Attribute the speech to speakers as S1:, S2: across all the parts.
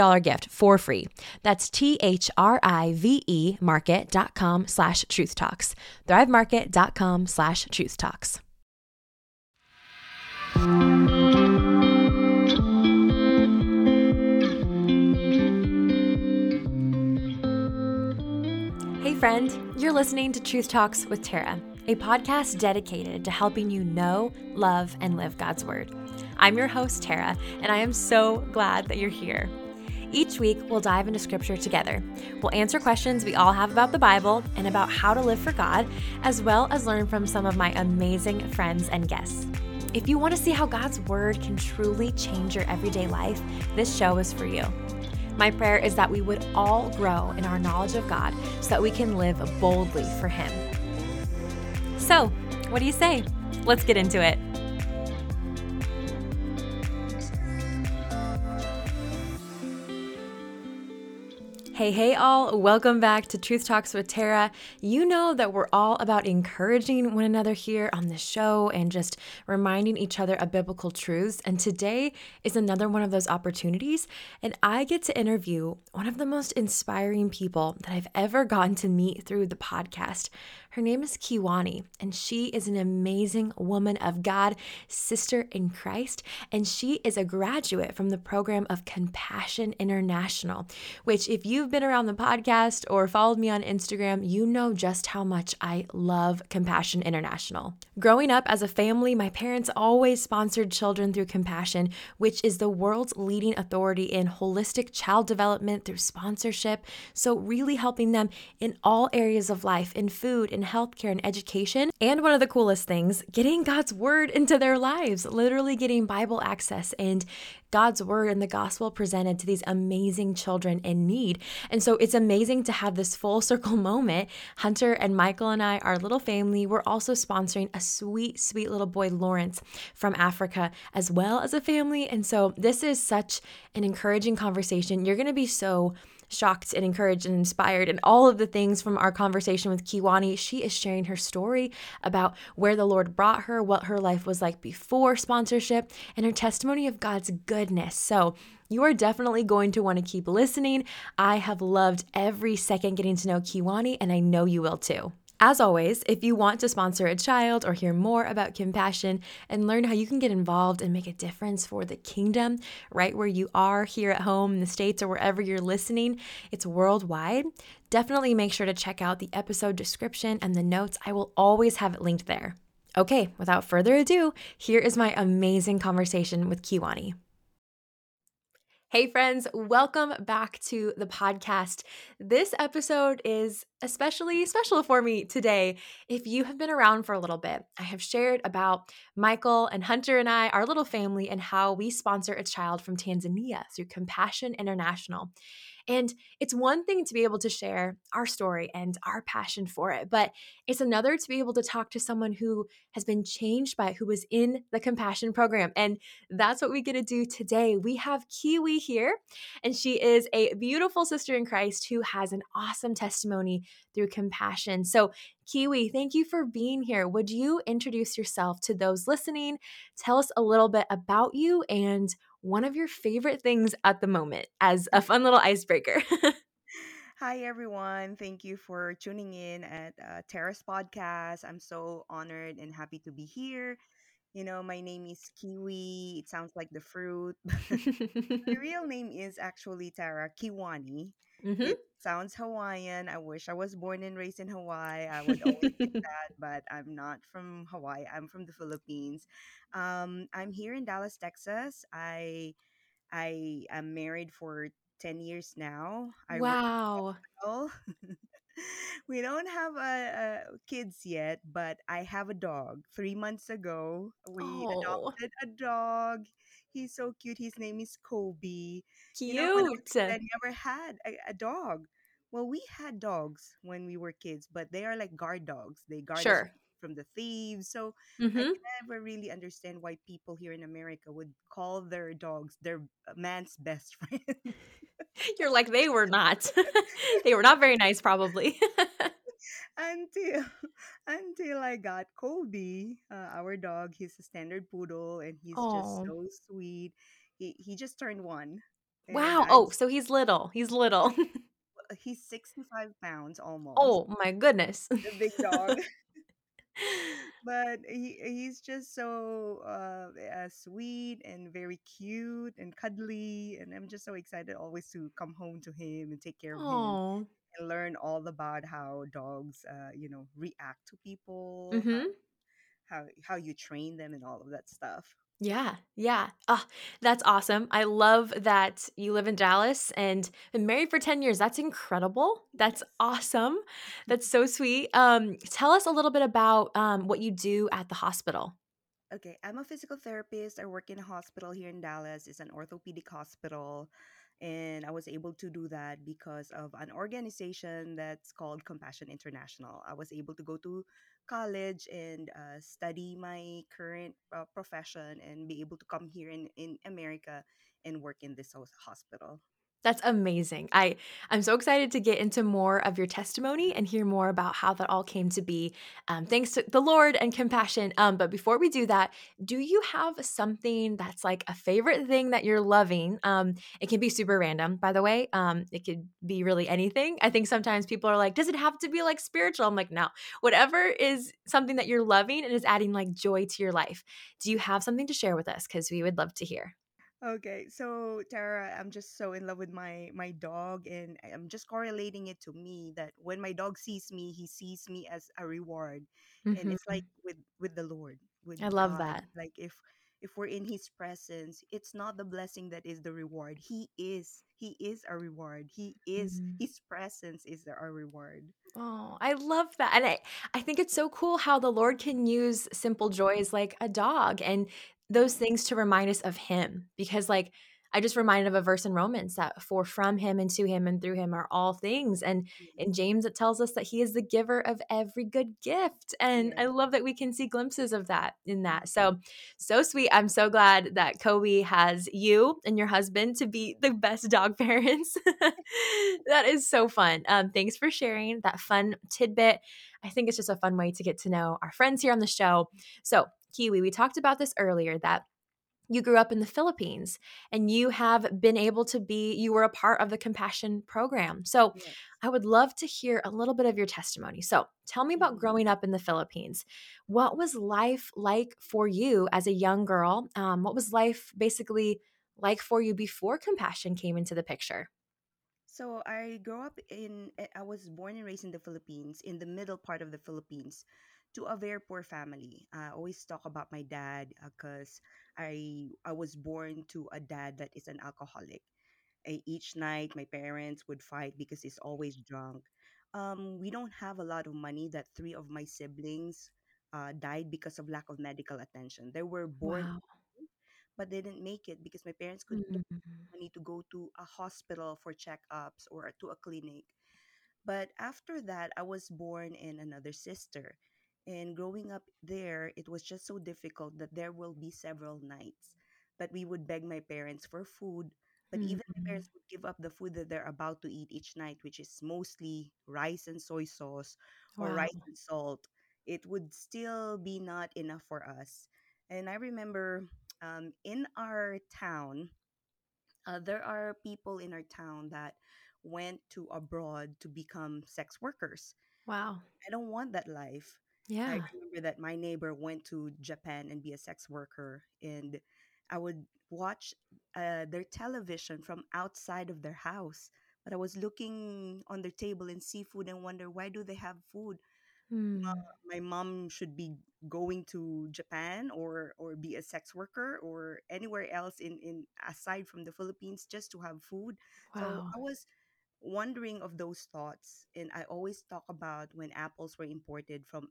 S1: $50 gift for free. That's T-H-R-I-V-E market.com slash truth talks. Thrivemarket.com slash truth talks. Hey friend, you're listening to Truth Talks with Tara, a podcast dedicated to helping you know, love, and live God's Word. I'm your host, Tara, and I am so glad that you're here. Each week, we'll dive into scripture together. We'll answer questions we all have about the Bible and about how to live for God, as well as learn from some of my amazing friends and guests. If you want to see how God's Word can truly change your everyday life, this show is for you. My prayer is that we would all grow in our knowledge of God so that we can live boldly for Him. So, what do you say? Let's get into it. Hey, hey, all. Welcome back to Truth Talks with Tara. You know that we're all about encouraging one another here on the show and just reminding each other of biblical truths. And today is another one of those opportunities. And I get to interview one of the most inspiring people that I've ever gotten to meet through the podcast. Her name is Kiwani, and she is an amazing woman of God, sister in Christ, and she is a graduate from the program of Compassion International, which, if you've been around the podcast or followed me on Instagram, you know just how much I love Compassion International. Growing up as a family, my parents always sponsored children through Compassion, which is the world's leading authority in holistic child development through sponsorship. So, really helping them in all areas of life, in food, in in healthcare and education. And one of the coolest things, getting God's word into their lives, literally getting Bible access and God's word and the gospel presented to these amazing children in need. And so it's amazing to have this full circle moment. Hunter and Michael and I, our little family, we're also sponsoring a sweet, sweet little boy, Lawrence, from Africa, as well as a family. And so this is such an encouraging conversation. You're going to be so shocked and encouraged and inspired and all of the things from our conversation with Kiwani. She is sharing her story about where the Lord brought her, what her life was like before sponsorship, and her testimony of God's goodness. So, you are definitely going to want to keep listening. I have loved every second getting to know Kiwani, and I know you will too. As always, if you want to sponsor a child or hear more about compassion and learn how you can get involved and make a difference for the kingdom right where you are here at home in the States or wherever you're listening, it's worldwide. Definitely make sure to check out the episode description and the notes. I will always have it linked there. Okay, without further ado, here is my amazing conversation with Kiwani. Hey, friends, welcome back to the podcast. This episode is especially special for me today. If you have been around for a little bit, I have shared about Michael and Hunter and I, our little family, and how we sponsor a child from Tanzania through Compassion International. And it's one thing to be able to share our story and our passion for it, but it's another to be able to talk to someone who has been changed by it, who was in the compassion program. And that's what we get to do today. We have Kiwi here, and she is a beautiful sister in Christ who has an awesome testimony through compassion. So, Kiwi, thank you for being here. Would you introduce yourself to those listening? Tell us a little bit about you and one of your favorite things at the moment as a fun little icebreaker.
S2: Hi, everyone. Thank you for tuning in at uh, Tara's Podcast. I'm so honored and happy to be here. You know, my name is Kiwi. It sounds like the fruit. my real name is actually Tara Kiwani.
S1: hmm
S2: It sounds Hawaiian. I wish I was born and raised in Hawaii. I would always say that, but I'm not from Hawaii. I'm from the Philippines. Um, I'm here in Dallas, Texas. I I am married for 10 years now. I
S1: wow.
S2: we don't have a, a kids yet, but I have a dog. Three months ago, we
S1: Oh,
S2: adopted a dog. He's so cute. His name is Kobe. You know, I
S1: cute.
S2: I never had a, a dog. Well, we had dogs when we were kids, but they are like guard dogs. They guard us
S1: Sure.
S2: From the thieves. So I
S1: hmm
S2: can never really understand why people here in America would call their dogs their man's best friend.
S1: You're like, they were not. they were not very nice, probably.
S2: until until I got Kobe, uh, our dog. He's a standard poodle, and he's just
S1: oh,
S2: so sweet. He he just turned one,
S1: wow.
S2: I'm
S1: Oh, so he's little. He's little.
S2: he's sixty five pounds almost.
S1: oh, my goodness.
S2: The big dog, but he he's just so uh, uh, sweet and very cute and cuddly, and I'm just so excited always to come home to him and take care of him
S1: oh.
S2: and learn all about how dogs, uh, you know, react to people, how
S1: hmm
S2: how how you train them and all of that stuff.
S1: Yeah, yeah. Ah, that's awesome. I love that you live in Dallas and been married for 10 years. That's incredible. That's awesome. That's so sweet. Um, tell us a little bit about um, what you do at the hospital.
S2: Okay, I'm a physical therapist. I work in a hospital here in Dallas. It's an orthopedic hospital. And I was able to do that because of an organization that's called Compassion International. I was able to go to college and uh, study my current uh, profession and be able to come here in, in America and work in this hospital.
S1: That's amazing. I I'm so excited to get into more of your testimony and hear more about how that all came to be. Um, thanks to the Lord and compassion. Um, but before we do that, do you have something that's like a favorite thing that you're loving? Um, it can be super random, by the way. Um, it could be really anything. I think sometimes people are like, "Does it have to be like spiritual?" I'm like, no. Whatever is something that you're loving and is adding like joy to your life. Do you have something to share with us? Because we would love to hear.
S2: Okay, so Tara, I'm just so in love with my my dog, and I'm just correlating it to me that when my dog sees me, he sees me as a reward, and it's like
S1: hmm
S2: with with the Lord, with
S1: I love
S2: God.
S1: that.
S2: Like if if we're in His presence, it's not the blessing that is the reward. He is He is a reward. He is
S1: Mhm.
S2: His presence is our reward.
S1: Oh, I love that. And I, I think it's so cool how the Lord can use simple joys like a dog and those things to remind us of Him. Because, like, I just reminded of a verse in Romans that for from Him and to Him and through Him are all things. And in James, it tells us that He is the giver of every good gift. And I love that we can see glimpses of that in that. So, so sweet. I'm so glad that Kobe has you and your husband to be the best dog parents. that is so fun. Um, thanks for sharing that fun tidbit. I think it's just a fun way to get to know our friends here on the show. So, Kiwi, we talked about this earlier that you grew up in the Philippines and you have been able to be, you were a part of the compassion program. So,
S2: yes.
S1: I would love to hear a little bit of your testimony. So, tell me about
S2: Mhm.
S1: growing up in the Philippines. What was life like for you as a young girl? Um, what was life basically like for you before compassion came into the picture?
S2: So I grew up in, eh, I was born and raised in the Philippines, in the middle part of the Philippines, to a very poor family. I always talk about my dad because I I was born to a dad that is an alcoholic. Eh, Each night, my parents would fight because he's always drunk. Um, we don't have a lot of money. That three of my siblings uh, died because of lack of medical attention. They were born
S1: Wow.
S2: but they didn't make it because my parents couldn't
S1: Mm.
S2: money to go to a hospital for checkups or to a clinic. But after that, I was born in another sister. And growing up there, it was just so difficult that there will be several nights that we would beg my parents for food. But even my parents would give up the food that they're about to eat each night, which is mostly rice and soy sauce or
S1: Wow.
S2: rice and salt. It would still be not enough for us. And I remember um, in our town, uh, there are people in our town that went to abroad to become sex workers.
S1: Wow.
S2: I don't want that life. I
S1: Yeah.
S2: remember that my neighbor went to Japan and be a sex worker, and I would watch uh, their television from outside of their house. But I was looking on their table and see food and wonder why do they have food?
S1: Mm.
S2: my mom should be going to Japan or or be a sex worker or anywhere else in in aside from the Philippines just to have food. So
S1: Wow.
S2: I was wondering of those thoughts and I always talk about when apples were imported from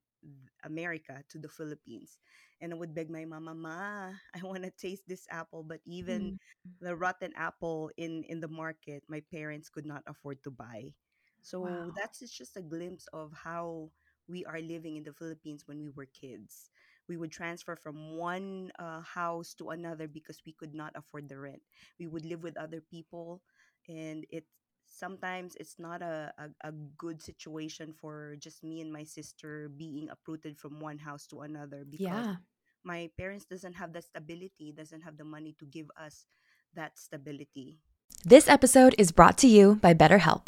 S2: America to the Philippines and I would beg my mama, "Ma, I want to taste this apple," but even
S1: Mm.
S2: the rotten apple in in the market, my parents could not afford to buy. So
S1: Wow.
S2: that's just a glimpse of how we are living in the Philippines when we were kids. We would transfer from one uh, house to another because we could not afford the rent. We would live with other people, and it sometimes it's not a, a, a good situation for just me and my sister being uprooted from one house to another because
S1: Yeah.
S2: my parents doesn't have the stability, doesn't have the money to give us that stability.
S1: This episode is brought to you by BetterHelp.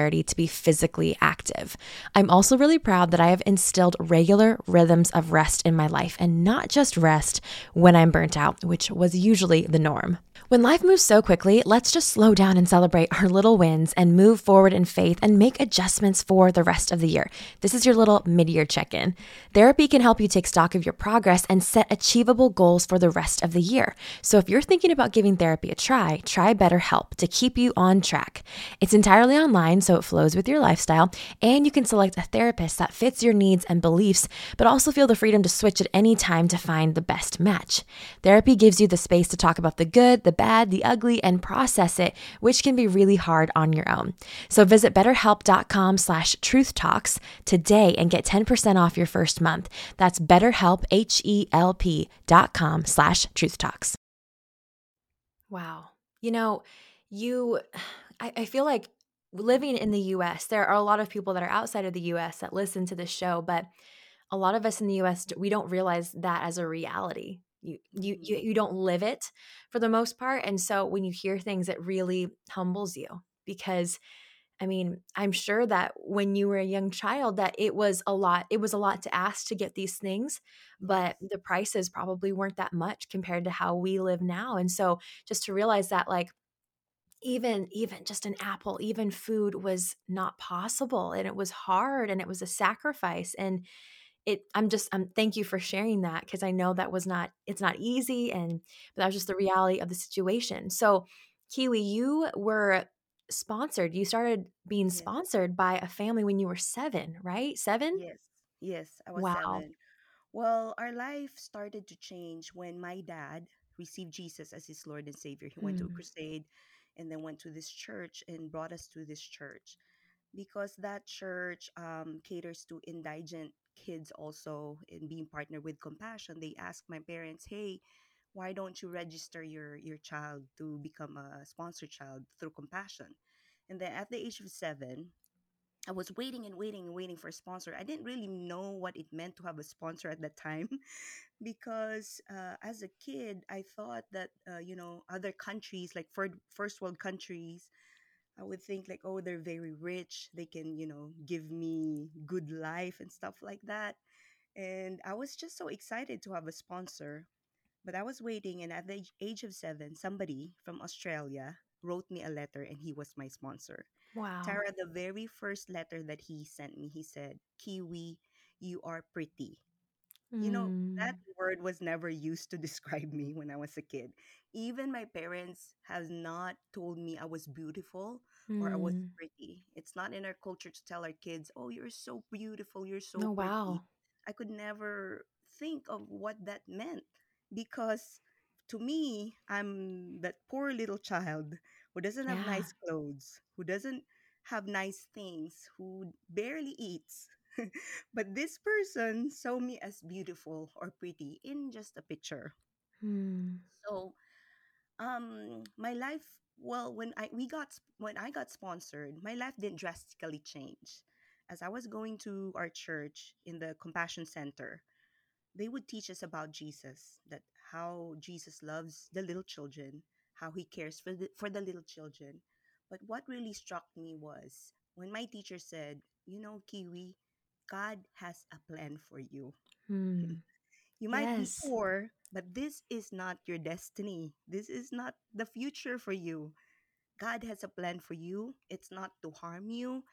S1: to be physically active. I'm also really proud that I have instilled regular rhythms of rest in my life and not just rest when I'm burnt out, which was usually the norm. When life moves so quickly, let's just slow down and celebrate our little wins and move forward in faith and make adjustments for the rest of the year. This is your little mid year check in. Therapy can help you take stock of your progress and set achievable goals for the rest of the year. So if you're thinking about giving therapy a try, try BetterHelp to keep you on track. It's entirely online, so it flows with your lifestyle, and you can select a therapist that fits your needs and beliefs, but also feel the freedom to switch at any time to find the best match. Therapy gives you the space to talk about the good, the bad, the ugly, and process it, which can be really hard on your own. So visit betterhelp.com slash truthtalks today and get 10% off your first month. That's betterhelp, H-E-L-P dot com slash truthtalks. Wow. You know, you, I, I feel like living in the US, there are a lot of people that are outside of the US that listen to this show, but a lot of us in the US, we don't realize that as a reality. You, you,
S2: Mhm.
S1: you, you don't live it for the most part. And so when you hear things, it really humbles you because I mean, I'm sure that when you were a young child that it was a lot it was a lot to ask to get these things, but the prices probably weren't that much compared to how we live now. And so just to realize that like even even just an apple, even food was not possible and it was hard and it was a sacrifice and it I'm just um thank you for sharing that because I know that was not it's not easy and but that was just the reality of the situation. So, Kiwi, you were sponsored. You started being
S2: Yes.
S1: sponsored by a family when you were 7, right? 7?
S2: Yes. Yes. I was
S1: Wow.
S2: seven. Well, our life started to change when my dad received Jesus as his Lord and Savior. He went to a
S1: Mm,
S2: crusade and then went to this church and brought us to this church because that church um, caters to indigent kids also and being partnered with compassion they asked my parents hey why don't you register your your child to become a sponsor child through compassion and then at the age of seven I was waiting and waiting and waiting for a sponsor. I didn't really know what it meant to have a sponsor at that time because uh, as a kid, I thought that, uh, you know, other countries, like fir- first world countries, I would think like, oh, they're very rich. They can, you know, give me good life and stuff like that. And I was just so excited to have a sponsor. But I was waiting, and at the age- of seven, somebody from Australia wrote me a letter, and he was my sponsor.
S1: Wow.
S2: Tara, the very first letter that he sent me, he said, Kiwi, you are pretty. You know, that
S1: Mm,
S2: word was never used to describe me when I was a kid. Even my parents have not told me I was beautiful or I was
S1: mm.
S2: pretty. It's not in our culture to tell our kids, oh, you're so beautiful, you're so
S1: Oh,
S2: pretty.
S1: wow.
S2: I could never think of what that meant because to me, I'm that poor little child who doesn't have
S1: Yeah.
S2: nice clothes, who doesn't have nice things, who barely eats. but this person saw me as beautiful or pretty in just a picture.
S1: Mm,
S2: So, um, my life, well, when I we got when I got sponsored, my life didn't drastically change. As I was going to our church in the Compassion Center, they would teach us about Jesus, that how Jesus loves the little children, how he cares for the, for the little children. But what really struck me was when my teacher said, "You know, Kiwi, God has a plan for you.
S1: mm.
S2: You might be poor, but this is not your destiny. This is not the future for you. God has a plan for you. It's not to harm you,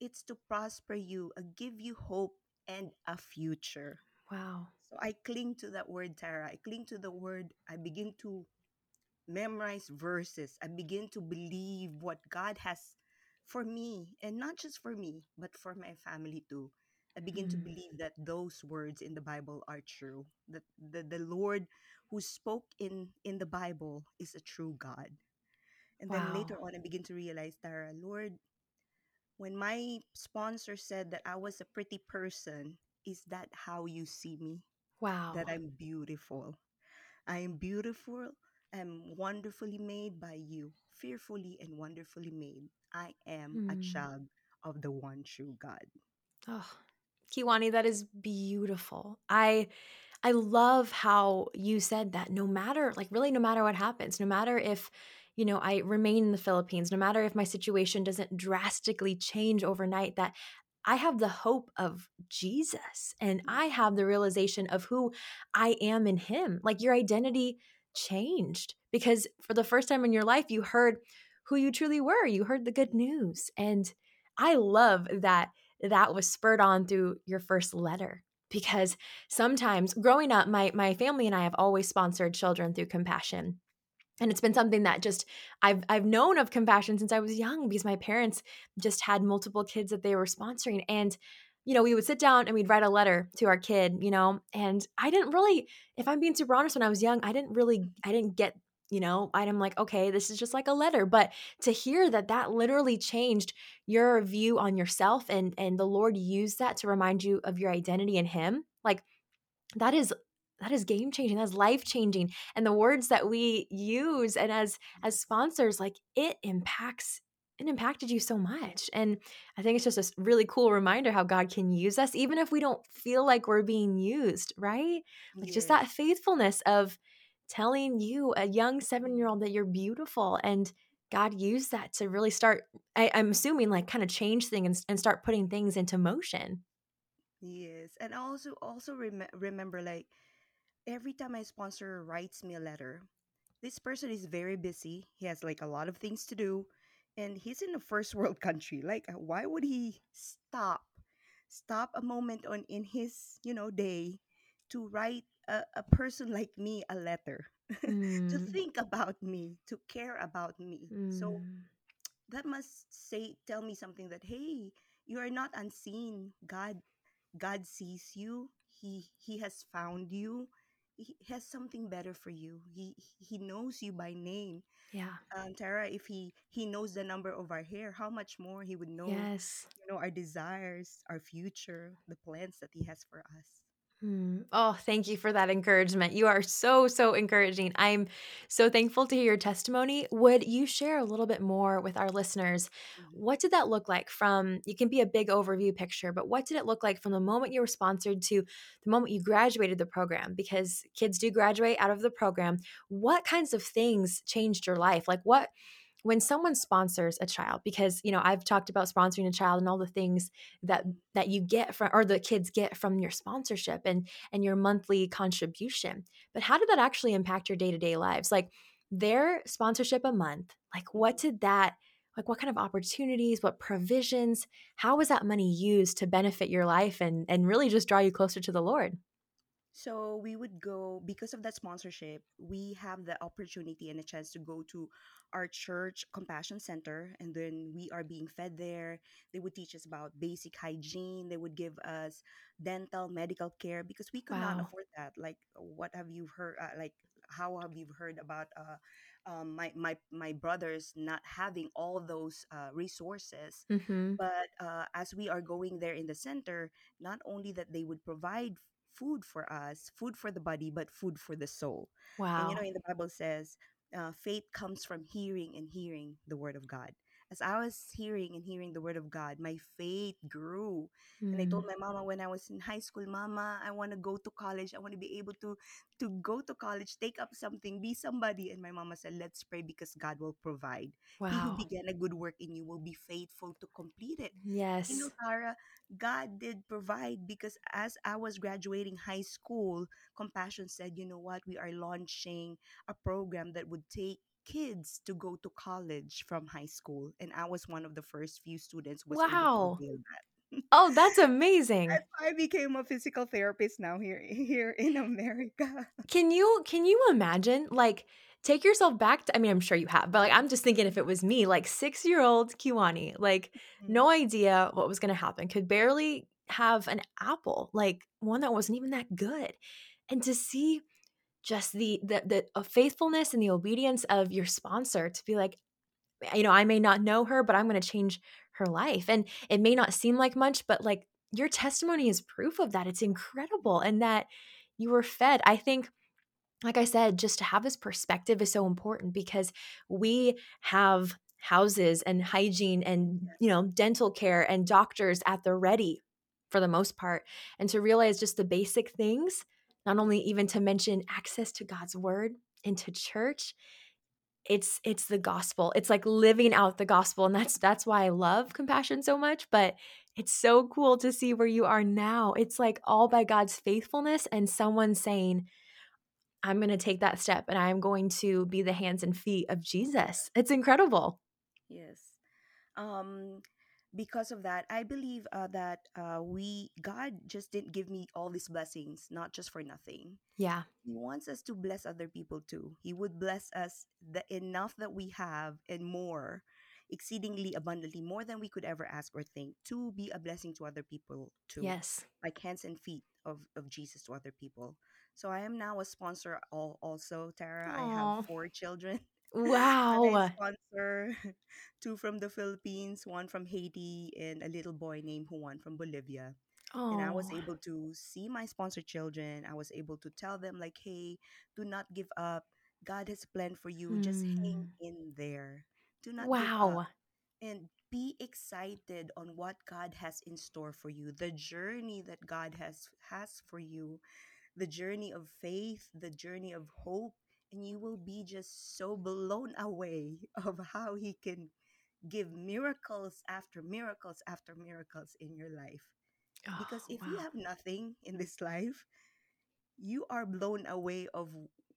S2: it's to prosper you, uh, give you hope and a future.
S1: Wow.
S2: So I cling to that word, Tara. I cling to the word. I begin to memorize verses. I begin to believe what God has for me, and not just for me, but for my family too. I begin to
S1: Mm.
S2: believe that those words in the Bible are true. That the, the Lord who spoke in, in the Bible is a true God. And then later on, I begin to realize, Tara, Lord, when my sponsor said that I was a pretty person, is that how you see me?
S1: Wow.
S2: That I'm beautiful. I am beautiful. I'm wonderfully made by you, fearfully and wonderfully made. I am a
S1: Mm.
S2: child of the one true God.
S1: Oh, Kiwani, that is beautiful. I I love how you said that no matter, like, really, no matter what happens, no matter if, you know, I remain in the Philippines, no matter if my situation doesn't drastically change overnight, that I have the hope of Jesus and I
S2: mm.
S1: have the realization of who I am in Him. Like, your identity changed because for the first time in your life, you heard who you truly were. You heard the good news. And I love that that was spurred on through your first letter because sometimes growing up my my family and I have always sponsored children through compassion and it's been something that just I've I've known of compassion since I was young because my parents just had multiple kids that they were sponsoring and you know we would sit down and we'd write a letter to our kid you know and I didn't really if I'm being super honest when I was young I didn't really I didn't get you know I'm like okay this is just like a letter but to hear that that literally changed your view on yourself and and the Lord used that to remind you of your identity in him like that is that is game changing that's life changing and the words that we use and as as sponsors like it impacts it impacted you so much and i think it's just a really cool reminder how god can use us even if we don't feel like we're being used right? Like just that faithfulness of telling you a young seven year old that you're beautiful and god used that to really start I, i'm assuming like kind of change things and, and start putting things into motion
S2: Yes. And also also rem- remember like every time my sponsor writes me a letter, this person is very busy. He has like a lot of things to do and he's in a first world country. Like uh, why would he stop stop a moment on in his, you know, day to write a, a person like me a letter? to
S1: mm,
S2: think about me, to care about me. So
S1: mm,
S2: that must say tell me something that hey, you are not unseen. God God sees you. He he has found you. He has something better for you. He he knows you by name.
S1: yeah
S2: Um, Tara, if he he knows the number of our hair, how much more he would know,
S1: yes
S2: you know, our desires, our future, the plans that he has for us.
S1: Hmm. Oh, thank you for that encouragement. You are so, so encouraging. I'm so thankful to hear your testimony. Would you share a little bit more with our listeners?
S2: Mhm.
S1: What did that look like from, it can be a big overview picture, but what did it look like from the moment you were sponsored to the moment you graduated the program? Because kids do graduate out of the program. What kinds of things changed your life? Like, what? When someone sponsors a child because you know i've talked about sponsoring a child and all the things that that you get from or the kids get from your sponsorship and and your monthly contribution but how did that actually impact your day-to-day lives? Like their sponsorship a month like what did that like what kind of opportunities what provisions how was that money used to benefit your life and and really just draw you closer to the lord
S2: So we would go because of that sponsorship. We have the opportunity and a chance to go to our church compassion center, and then we are being fed there. They would teach us about basic hygiene. They would give us dental, medical care because we could not
S1: wow
S2: afford that. Like, what have you heard? Uh, like, how have you heard about uh, um, my my my brothers not having all those uh, resources?
S1: mhm
S2: But uh, as we are going there in the center, not only that they would provide food for us, food for the body, but food for the soul. Wow. And you know, in the Bible says, uh, faith comes from hearing and hearing the word of God. As I was hearing and hearing the word of God, my faith grew. And I told
S1: Mm.
S2: my mama when I was in high school, Mama, I want to go to college. I want to be able to to go to college, take up something, be somebody. And my mama said, Let's pray because God will provide. He who began a good work in you will be faithful to complete it. Yes. You know, Tara, God did provide because as I was graduating high school, Compassion said, you know what, we are launching a program that would take kids to go to college from high school. And I was one of the first few students
S1: wow
S2: that.
S1: Oh, that's amazing.
S2: I became a physical therapist now here here in America.
S1: Can you can you imagine like take yourself back to I mean, I'm sure you have, but like I'm just thinking if it was me, like 6-year-old Kiwani, like
S2: Mm,
S1: no idea what was going to happen, could barely have an apple, like one that wasn't even that good. And to see just the the the uh, faithfulness and the obedience of your sponsor to be like, you know, I may not know her, but I'm going to change her life. And it may not seem like much, but like your testimony is proof of that. It's incredible and that you were fed. I think like I said, just to have this perspective is so important because we have houses and hygiene and, you know, dental care and doctors at the ready for the most part. And to realize just the basic things, not only even to mention access to God's word into church, it's it's the gospel. It's like living out the gospel and that's that's why I love compassion so much, but it's so cool to see where you are now. It's like all by God's faithfulness and someone saying, I'm going to take that step and I'm going to be the hands and feet of Jesus. It's incredible.
S2: Yes. Um because of that, I believe uh, that uh, we God just didn't give me all these blessings, not just for nothing.
S1: Yeah.
S2: He wants us to bless other people too. He would bless us the enough that we have and more, exceedingly abundantly, more than we could ever ask or think, to be a blessing to other people too,
S1: Yes.
S2: like hands and feet of, of Jesus to other people. So I am now a sponsor al- also, Tara. I have four children I
S1: wow.
S2: sponsor, two from the Philippines, one from Haiti, and a little boy named Juan from Bolivia Oh! and I was
S1: Oh.
S2: able to see my sponsor children. I was able to tell them like, "Hey, do not give up. God has a plan for you. Just hang
S1: Hmm.
S2: in there. Do not give up
S1: Wow.
S2: and be excited on what God has in store for you. The journey that God has has for you, the journey of faith, the journey of hope, and you will be just so blown away of how he can give miracles after miracles after miracles in your life because
S1: Oh,
S2: if you have nothing in this life you are blown away of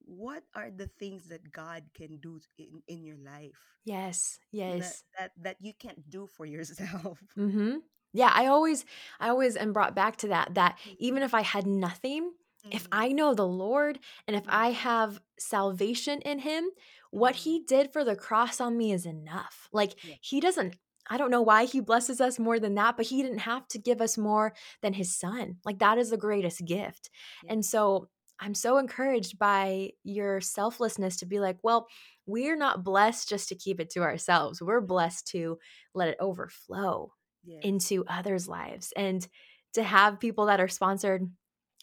S2: what are the things that god can do in, in your life
S1: Yes. Yes.
S2: that that you can't do for yourself
S1: Mhm. Yeah, I always I always am brought back to that that even if I had nothing, if
S2: mhm,
S1: I know the Lord and if I have salvation in him, what
S2: mhm.
S1: he did for the cross on me is enough. Like
S2: yeah
S1: he doesn't I don't know why he blesses us more than that, but he didn't have to give us more than his son. Like that is the greatest gift. And so I'm so encouraged by your selflessness to be like, well, we're not blessed just to keep it to ourselves. We're blessed to let it overflow
S2: yes
S1: into others' lives and to have people that are sponsored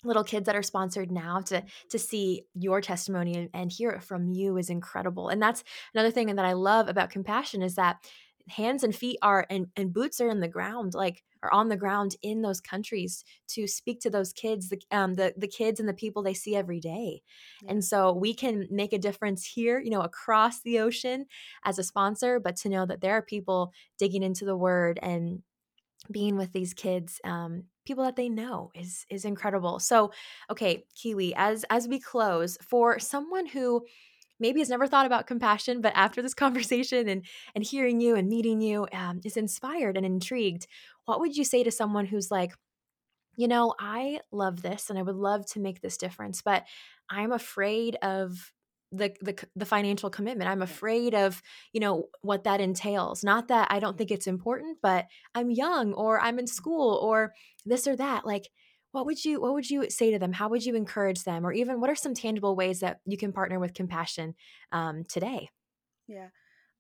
S1: little kids that are sponsored now to to see your testimony and, hear it from you is incredible and that's another thing that i love about compassion is that hands and feet are and, and boots are in the ground like are on the ground in those countries to speak to those kids the um the, the kids and the people they see every day
S2: Yeah.
S1: and so we can make a difference here you know across the ocean as a sponsor but to know that there are people digging into the word and being with these kids um, people that they know is is incredible. So okay kiwi as as we close for someone who maybe has never thought about compassion but after this conversation and and hearing you and meeting you um, is inspired and intrigued what would you say to someone who's like you know i love this and i would love to make this difference but i'm afraid of the, the the financial commitment. I'm afraid of you know what that entails. Not that i don't think it's important but i'm young or i'm in school or this or that. Like what would you what would you say to them? How would you encourage them? Or even what are some tangible ways that you can partner with compassion um, today?
S2: Yeah.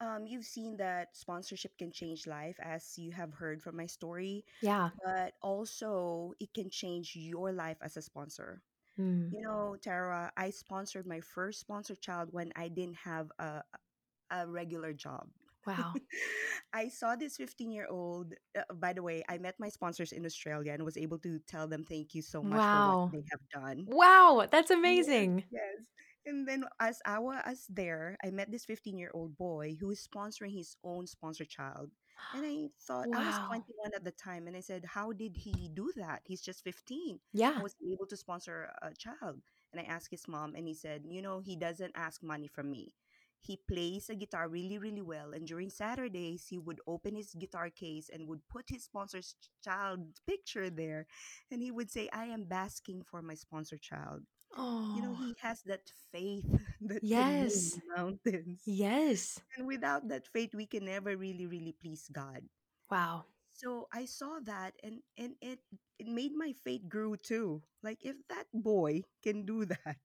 S2: Um, you've seen that sponsorship can change life, as you have heard from my story,
S1: yeah.
S2: but also it can change your life as a sponsor.
S1: Mm.
S2: You know, Tara, I sponsored my first sponsored child when I didn't have a, a regular job.
S1: wow
S2: I saw this 15 year old. Uh, by the way, I met my sponsors in Australia and was able to tell them thank you so much for what
S1: wow
S2: they have done.
S1: wow that's
S2: Yes,
S1: amazing
S2: yes. And then as I was there, I met this 15 year old boy who is sponsoring his own sponsor child. And I thought I was 21 at the time, and I said, How did he do that? He's just 15.
S1: yeah
S2: I was able to sponsor a child. And I asked his mom, and he said, You know, he doesn't ask money from me. He plays a guitar really, really well. And during Saturdays, he would open his guitar case and would put his sponsor's child picture there. And he would say, I am basking for my sponsor child Oh. you know
S1: oh
S2: he has that faith that
S1: yes
S2: mountains
S1: yes
S2: and without that faith we can never really really please god
S1: wow
S2: so i saw that and and it it made my faith grew too like if that boy can do that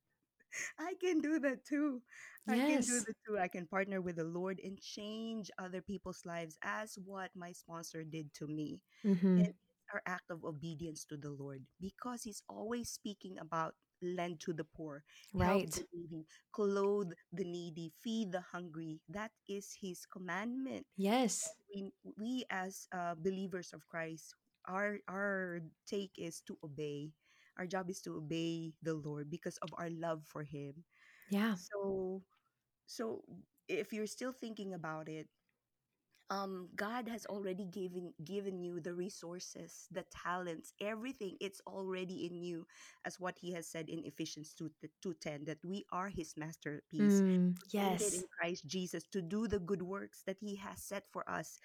S2: i can do that too i can do
S1: yes
S2: that too i can partner with the lord and change other people's lives as what my sponsor did to me
S1: mm-hmm.
S2: and it's our act of obedience to the Lord because He's always speaking about lend to the poor, help
S1: right
S2: the needy, clothe the needy, feed the hungry. That is His commandment.
S1: yes
S2: We, we as uh, believers of Christ, our our take is to obey. Our job is to obey the Lord because of our love for Him.
S1: yeah.
S2: So so if you're still thinking about it, um god has already given given you the resources the talents everything. It's already in you as what he has said in ephesians 2 210 that we are his masterpiece
S1: mm,
S2: created in
S1: yes
S2: christ jesus to do the good works that he has set for us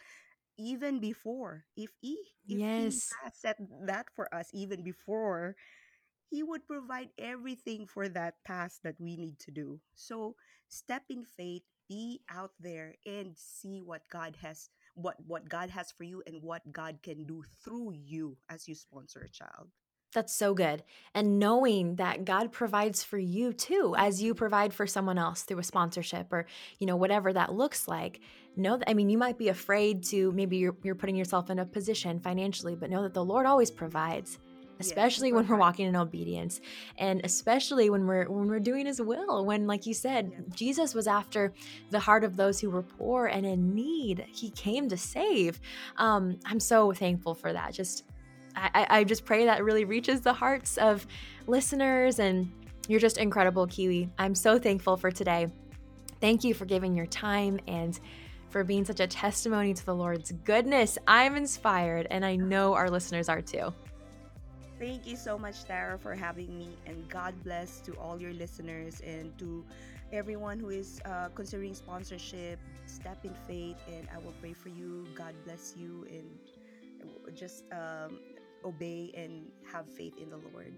S2: even before if he if he
S1: yes.
S2: has set that for us even before he would provide everything for that task that we need to do. So step in faith, be out there and see what God has what what God has for you and what God can do through you as you sponsor a child.
S1: That's so good. And knowing that God provides for you too, as you provide for someone else through a sponsorship or, you know, whatever that looks like. Know that, I mean, you might be afraid to, maybe you're, you're putting yourself in a position financially, but know that the Lord always provides.
S2: Yes,
S1: Especially when we're walking in obedience, and especially when we're when we're doing His will. When, like you said,
S2: Yeah.
S1: Jesus was after the heart of those who were poor and in need. He came to save. Um, I'm so thankful for that. Just I, I just pray that really reaches the hearts of listeners and you're just incredible, Kiwi. I'm so thankful for today. Thank you for giving your time and for being such a testimony to the Lord's goodness. I'm inspired, and I know our listeners are too.
S2: Thank you so much, Tara, for having me, and God bless to all your listeners and to everyone who is uh, considering sponsorship. Step in faith, and I will pray for you. God bless you, and just um, obey and have faith in the Lord.